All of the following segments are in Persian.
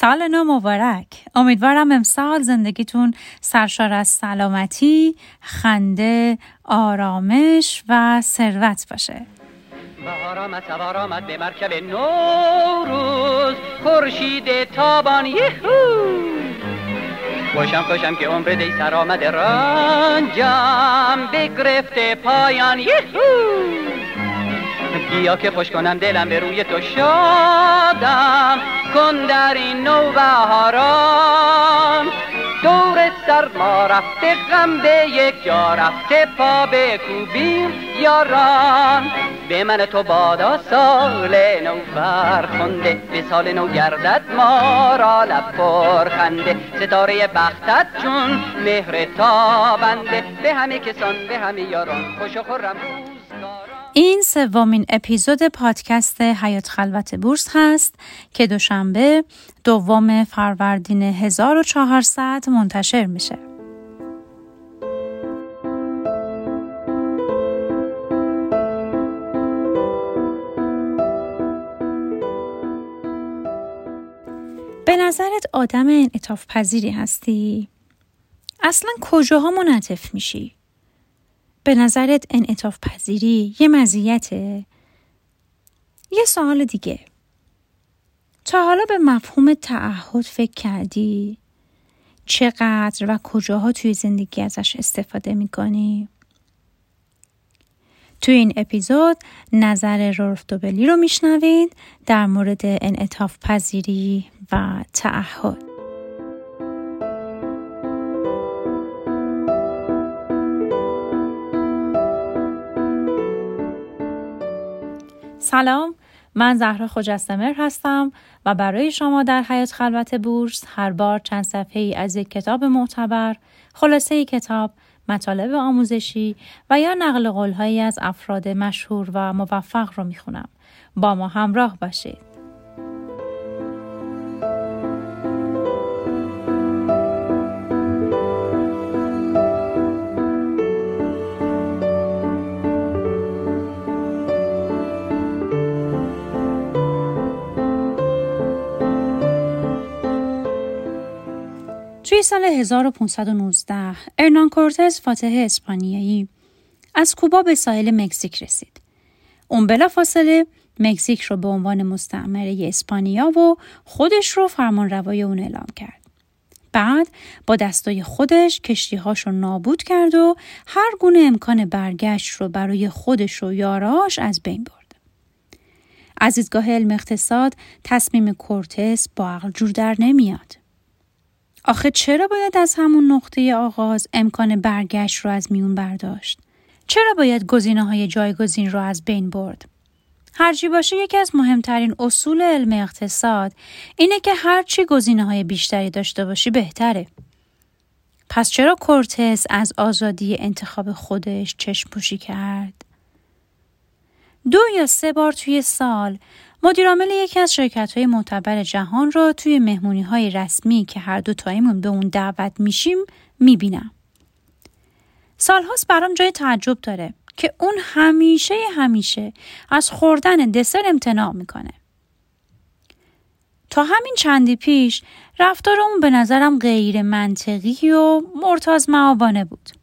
سال نو مبارک. امیدوارم امسال زندگیتون سرشار از سلامتی خنده آرامش و ثروت باشه. آمد سوار آمد به مرکب نوروز. خورشید تابان یهو! خوشم خوشم که عمر دی سر آمده رنجم. بگرفته پایان یهو! بیا که خوش کنم دلم به روی تو شادم. کن در این نو بهاران. دور سرما رفته غم به یک جا رفته پا به کوبیم یاران. به من تو بادا سال نو فرخنده به سال نو گردد ما را لب پر خنده ستاره بختت چون مهر تابنده به همه کسان به همه یاران خوش و خورم. این سومین اپیزود پادکست حیات خلوت بورس هست که دوشنبه دوم فروردین 1400 منتشر میشه. به نظرت آدم انعطاف پذیری هستی؟ اصلا کجاها منعطف میشی؟ به نظرت انعطاف پذیری یه مزیته؟ یه سوال دیگه. تا حالا به مفهوم تعهد فکر کردی؟ چقدر و کجاها توی زندگی ازش استفاده می‌کنی؟ توی این اپیزود نظر رولف دوبلی رو میشنوید در مورد انعطاف پذیری و تعهد. سلام. من زهرا خجستمر هستم و برای شما در حیات خلوت بورس هر بار چند صفحه ای از یک کتاب معتبر خلاصه کتاب مطالب آموزشی و یا نقل قولهایی از افراد مشهور و موفق رو می‌خونم. با ما همراه باشید. توی سال 1519 ارنان کورتز فاتح اسپانیایی از کوبا به ساحل مکزیک رسید. اون بلا فاصله مکزیک رو به عنوان مستعمره اسپانیا و خودش رو فرمان روای اون اعلام کرد. بعد با دستای خودش کشتیهاش رو نابود کرد و هر گونه امکان برگشت رو برای خودش و یاراش از بین برد. از دیدگاه علم اقتصاد تصمیم کورتس با عقل جور در نمیاد. آخه چرا باید از همون نقطه آغاز امکان برگشت رو از میون برداشت؟ چرا باید گزینه های جایگزین رو از بین برد؟ هرچی باشه یکی از مهمترین اصول علم اقتصاد اینه که هرچی گزینه های بیشتری داشته باشی بهتره. پس چرا کورتس از آزادی انتخاب خودش چشم پوشی کرد؟ دو یا سه بار توی سال مدیرعامل یکی از شرکت های معتبر جهان رو توی مهمونی های رسمی که هر دو تایمون به اون دعوت میشیم می‌بینم. سالهاست برام جای تعجب داره که اون همیشه همیشه از خوردن دسر امتناع می‌کنه. تا همین چندی پیش رفتار اون به نظرم غیر منطقی و مرتاز معابانه بود.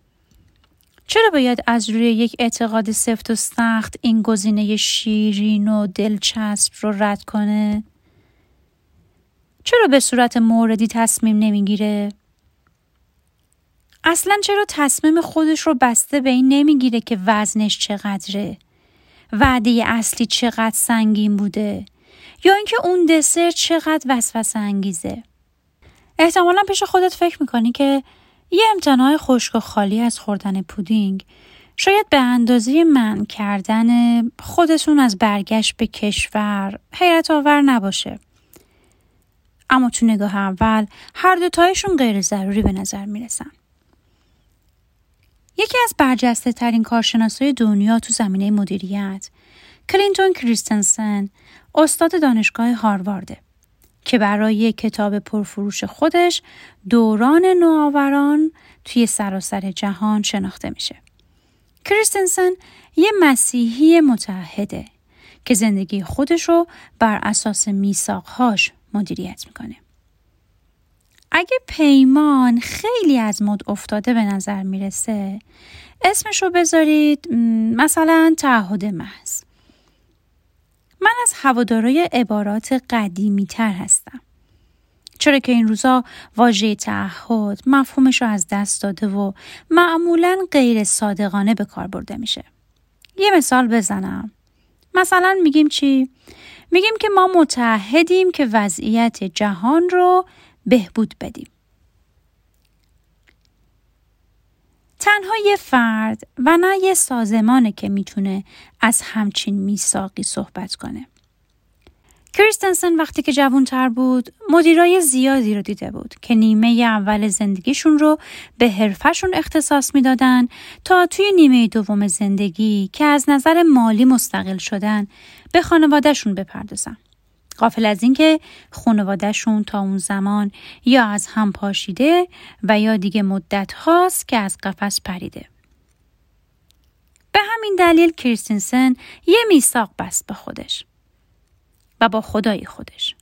چرا باید از روی یک اعتقاد سفت و سخت این گزینه شیرین و دلچسب رو رد کنه؟ چرا به صورت موردی تصمیم نمی‌گیره؟ اصلا چرا تصمیم خودش رو بسته به این نمی‌گیره که وزنش چقدره؟ وعده اصلی چقدر سنگین بوده؟ یا اینکه اون دسر چقدر وسوسه انگیزه؟ احتمالا پیش خودت فکر می‌کنی که یه امتناع خشک و خالی از خوردن پودینگ شاید به اندازه من کردن خودتون از برگشت به کشور حیرت آور نباشه. اما تو نگاه اول هر دوتایشون غیر ضروری به نظر می‌رسن. یکی از برجسته ترین کارشناسای دنیا تو زمینه مدیریت کلینتون کریستنسن استاد دانشگاه هاروارده. که برای کتاب پرفروش خودش دوران نوآوران توی سراسر جهان شناخته میشه. کریستنسن یه مسیحی متحده که زندگی خودش رو بر اساس میثاقهاش مدیریت می‌کنه. اگه پیمان خیلی از مد افتاده به نظر می‌رسه اسمش رو بذارید مثلا تعهد محض من از هوادارای عبارات قدیمی تر هستم چرا که این روزا واژه تعهد مفهومش رو از دست داده و معمولا غیر صادقانه به کار برده میشه یه مثال بزنم مثلا میگیم چی؟ میگیم که ما متحدیم که وضعیت جهان رو بهبود بدیم. تنها یه فرد و نه یه سازمانه که می‌تونه از همچین میثاقی صحبت کنه. کریستنسن وقتی که جوانتر بود مدیرای زیادی رو دیده بود که نیمه اول زندگیشون رو به حرفشون اختصاص می‌دادن تا توی نیمه دوم زندگی که از نظر مالی مستقل شدن به خانوادهشون بپردازن. قافل از اینکه خانوادهشون تا اون زمان یا از هم پاشیده و یا دیگه مدت هاست که از قفس پریده. به همین دلیل کریستنسن یه میثاق بست به خودش. و با خدای خودش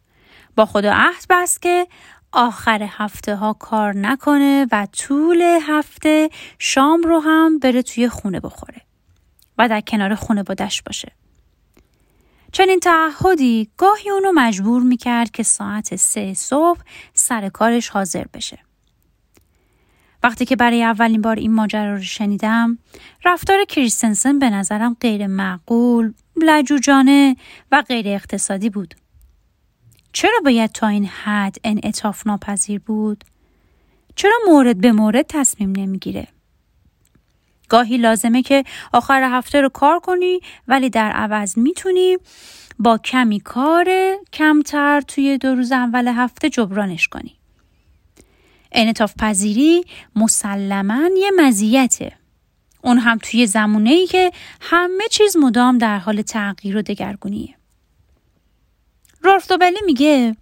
با خدا عهد بست که آخر هفته ها کار نکنه و طول هفته شام رو هم بره توی خونه بخوره و در کنار خونه بادش باشه. چنین تعهدی گاهی اونو مجبور می‌کرد که ساعت سه صبح سر کارش حاضر بشه. وقتی که برای اولین بار این ماجرا رو شنیدم رفتار کریستنسن به نظرم غیر معقول لجوجانه و غیر اقتصادی بود. چرا باید تا این حد انعطاف ناپذیر بود؟ چرا مورد به مورد تصمیم نمی‌گیره؟ گاهی لازمه که آخر هفته رو کار کنی ولی در عوض می‌تونی با کمی کار کمتر توی دو روز اول هفته جبرانش کنی. انعطاف پذیری مسلما یه مزیته. اون هم توی زمونه ای که همه چیز مدام در حال تغییر و دگرگونیه. رالف دوبلی میگه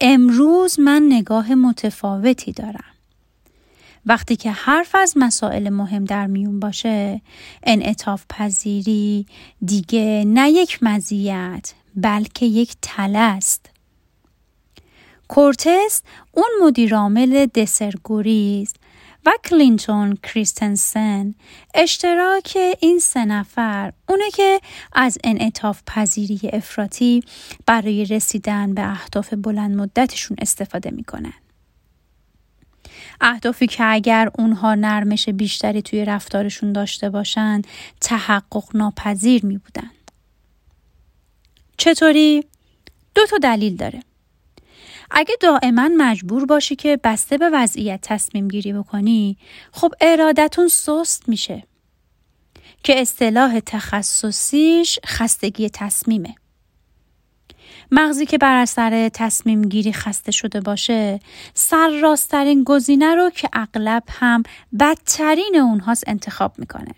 امروز من نگاه متفاوتی دارم. وقتی که حرف از مسائل مهم در میون باشه انعطاف پذیری دیگه نه یک مزیت بلکه یک تله است. کورتس اون مدیرعامل دسرگوریز و کلینتون کریستنسن اشتراک این سه نفر اونه که از انعطاف پذیری افراطی برای رسیدن به اهداف بلند مدتشون استفاده می‌کنن. اهدافی که اگر اونها نرمش بیشتری توی رفتارشون داشته باشن تحقق ناپذیر می بودن. چطوری؟ دو تا دلیل داره. اگه دائما مجبور باشی که بسته به وضعیت تصمیم گیری بکنی خب ارادتون سست میشه که اصطلاح تخصصیش خستگی تصمیمه مغزی که بر اثر تصمیم گیری خسته شده باشه سر راسترین گزینه رو که اغلب هم بدترین اونهاست انتخاب می‌کنه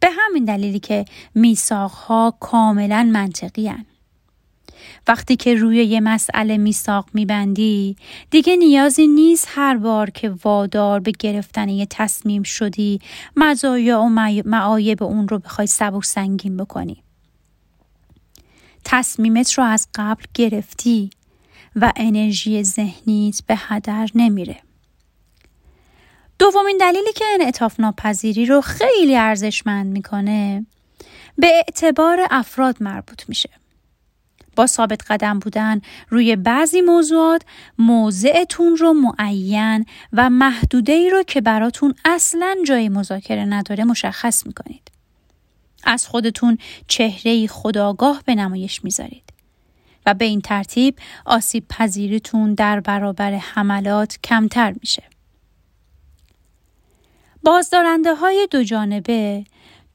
به همین دلیلی که میساقها کاملا منطقی هن. وقتی که روی یه مسئله میساق میبندی دیگه نیازی نیست هر بار که وادار به گرفتن یه تصمیم شدی مزایا و معایب اون رو بخوای سبک سنگین بکنی تصمیمت رو از قبل گرفتی و انرژی ذهنیت به هدر نمیره دومین دلیلی که انعطاف ناپذیری رو خیلی ارزشمند می‌کنه به اعتبار افراد مربوط میشه با ثابت قدم بودن روی بعضی موضوعات موضعتون رو معین و محدوده رو که براتون اصلا جای مذاکره نداره مشخص می‌کنید. از خودتون چهره خداگاه به نمایش می‌ذارید. و به این ترتیب آسیب پذیریتون در برابر حملات کمتر میشه. بازدارنده های دو جانبه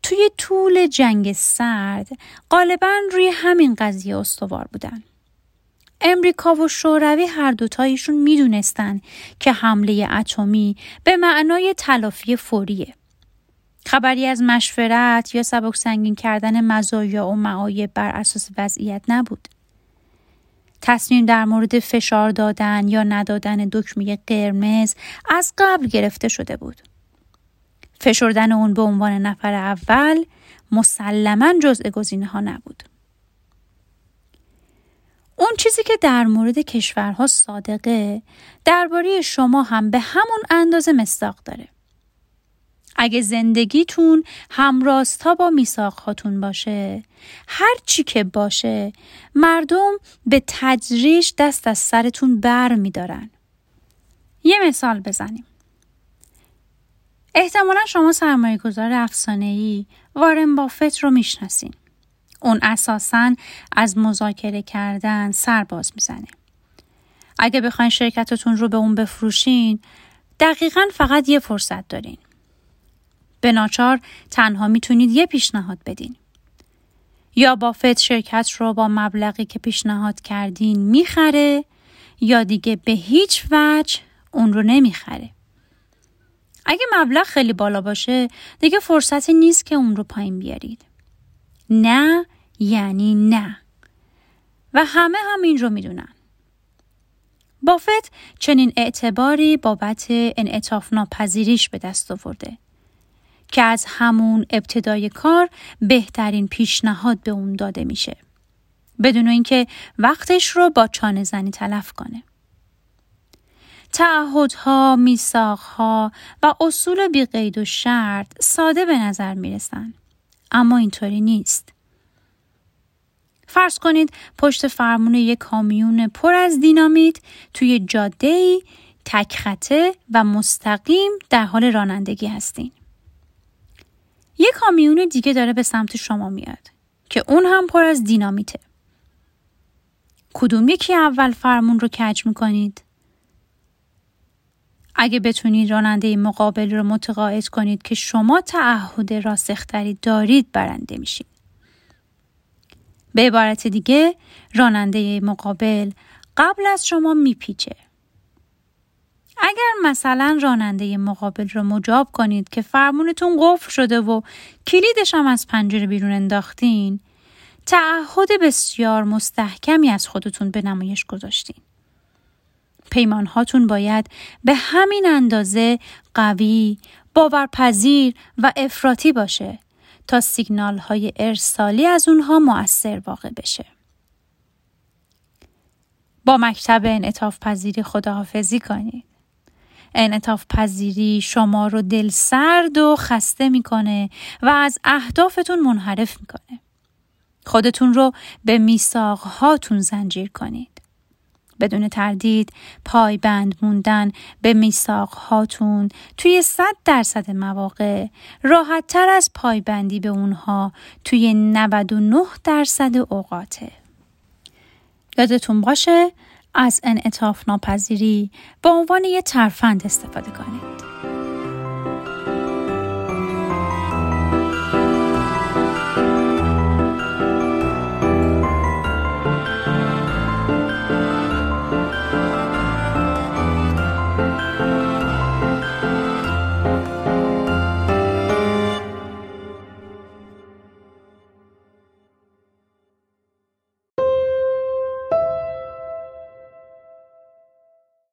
توی طول جنگ سرد غالبا روی همین قضیه استوار بودن. امریکا و شوروی هر دوتایشون می‌دونستن که حمله اتمی به معنای تلافی فوریه. خبری از مشورت یا سبک سنگین کردن مزایا و معایب بر اساس وضعیت نبود. تصمیم در مورد فشار دادن یا ندادن دکمه قرمز از قبل گرفته شده بود. فشردن اون به عنوان نفر اول مسلما جزء گزینه ها نبود. اون چیزی که در مورد کشورها صادقه درباره شما هم به همون اندازه مستاق داره. اگه زندگیتون همراستا با میساقهاتون باشه هر چی که باشه مردم به تدریج دست از سرتون بر میدارن. یه مثال بزنیم. احتمالا شما سرمایه گذار افسانه وارن بافت رو می‌شناسین. اون اساسا از مذاکره کردن سرباز می‌زنه. اگه بخواین شرکتتون رو به اون بفروشین دقیقا فقط یه فرصت دارین. به ناچار تنها می‌تونید یه پیشنهاد بدین. یا بافت شرکت رو با مبلغی که پیشنهاد کردین می‌خره یا دیگه به هیچ وجه اون رو نمی‌خره. اگه مبلغ خیلی بالا باشه دیگه فرصتی نیست که اون رو پایین بیارید. نه یعنی نه. و همه هم این رو می‌دونن. بافت چنین اعتباری بابت انعطاف ناپذیریش به دست آورده. که از همون ابتدای کار بهترین پیشنهاد به اون داده میشه. بدون اینکه وقتش رو با چانه زنی تلف کنه. تعهدها، میساقها و اصول بی قید و شرط ساده به نظر می‌رسن. اما اینطوری نیست. فرض کنید پشت فرمون یک کامیون پر از دینامیت توی جاده ای تکخطه و مستقیم در حال رانندگی هستین. یه کامیون دیگه داره به سمت شما میاد که اون هم پر از دینامیته. کدوم یکی اول فرمون رو کج می‌کنید؟ اگه بتونید راننده مقابل رو متقاعد کنید که شما تعهد راسختری دارید برنده میشید. به عبارت دیگه راننده مقابل قبل از شما میپیچه اگر مثلا راننده مقابل رو مجاب کنید که فرمونتون قفل شده و کلیدش هم از پنجره بیرون انداختین تعهد بسیار مستحکمی از خودتون به نمایش گذاشتین. پیمان هاتون باید به همین اندازه قوی، باورپذیر و افراطی باشه تا سیگنال های ارسالی از اونها مؤثر واقع بشه. با مکتب انعطاف پذیری خداحافظی کنید. انعطاف پذیری شما رو دل سرد و خسته می‌کنه و از اهدافتون منحرف می‌کنه. خودتون رو به میساق هاتون زنجیر کنید. بدون تردید پایبند موندن به میساق هاتون توی صد درصد مواقع راحت تر از پایبندی به اونها توی 99 درصد اوقاته. یادتون باشه از انعطاف ناپذیری به عنوان یه ترفند استفاده کنید.